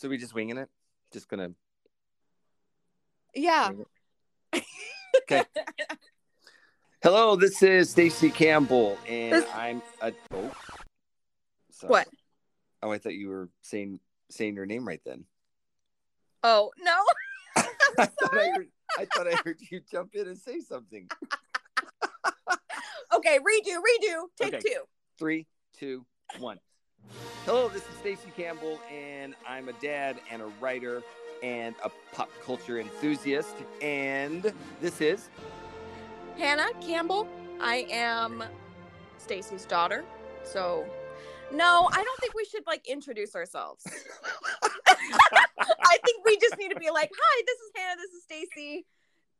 So we just winging it? Just gonna Yeah. Okay. Hello, this is Stacy Campbell, and This- I'm a. Oh, sorry. What? Oh, I thought you were saying saying your name right then. Oh no. I thought I, heard, I thought I heard you jump in and say something. Okay, redo, redo. Take Okay. two. Three, two, one. Hello, this is Stacy Campbell, and I'm a dad and a writer and a pop culture enthusiast. And this is Hannah Campbell. I am Stacy's daughter. So no, I don't think we should like introduce ourselves. I think we just need to be like, "Hi, this is Hannah. This is Stacy.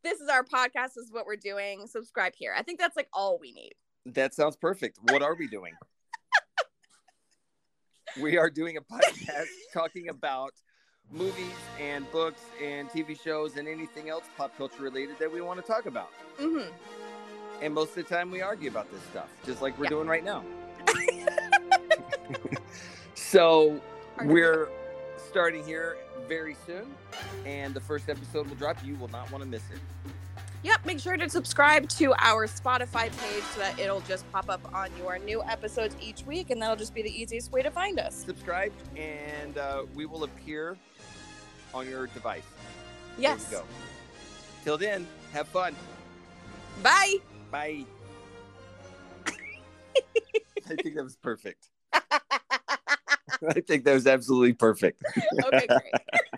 This is our podcast. This is what we're doing. Subscribe here." I think that's like all we need. that sounds perfect. What are we doing? we are doing a podcast talking about movies and books and TV shows and anything else pop culture related that we want to talk about. hmm And most of the time, we argue about this stuff, just like we're Yeah. doing right now. so we're starting here very soon, and the first episode will drop. You will not want to miss it. Yep, make sure to subscribe to our Spotify page so that it'll just pop up on your new episodes each week, and that'll just be the easiest way to find us. Subscribe, and uh, we will appear on your device. Yes. There you go. Till then, have fun. Bye. Bye. I think that was perfect. I think that was absolutely perfect. Okay, great.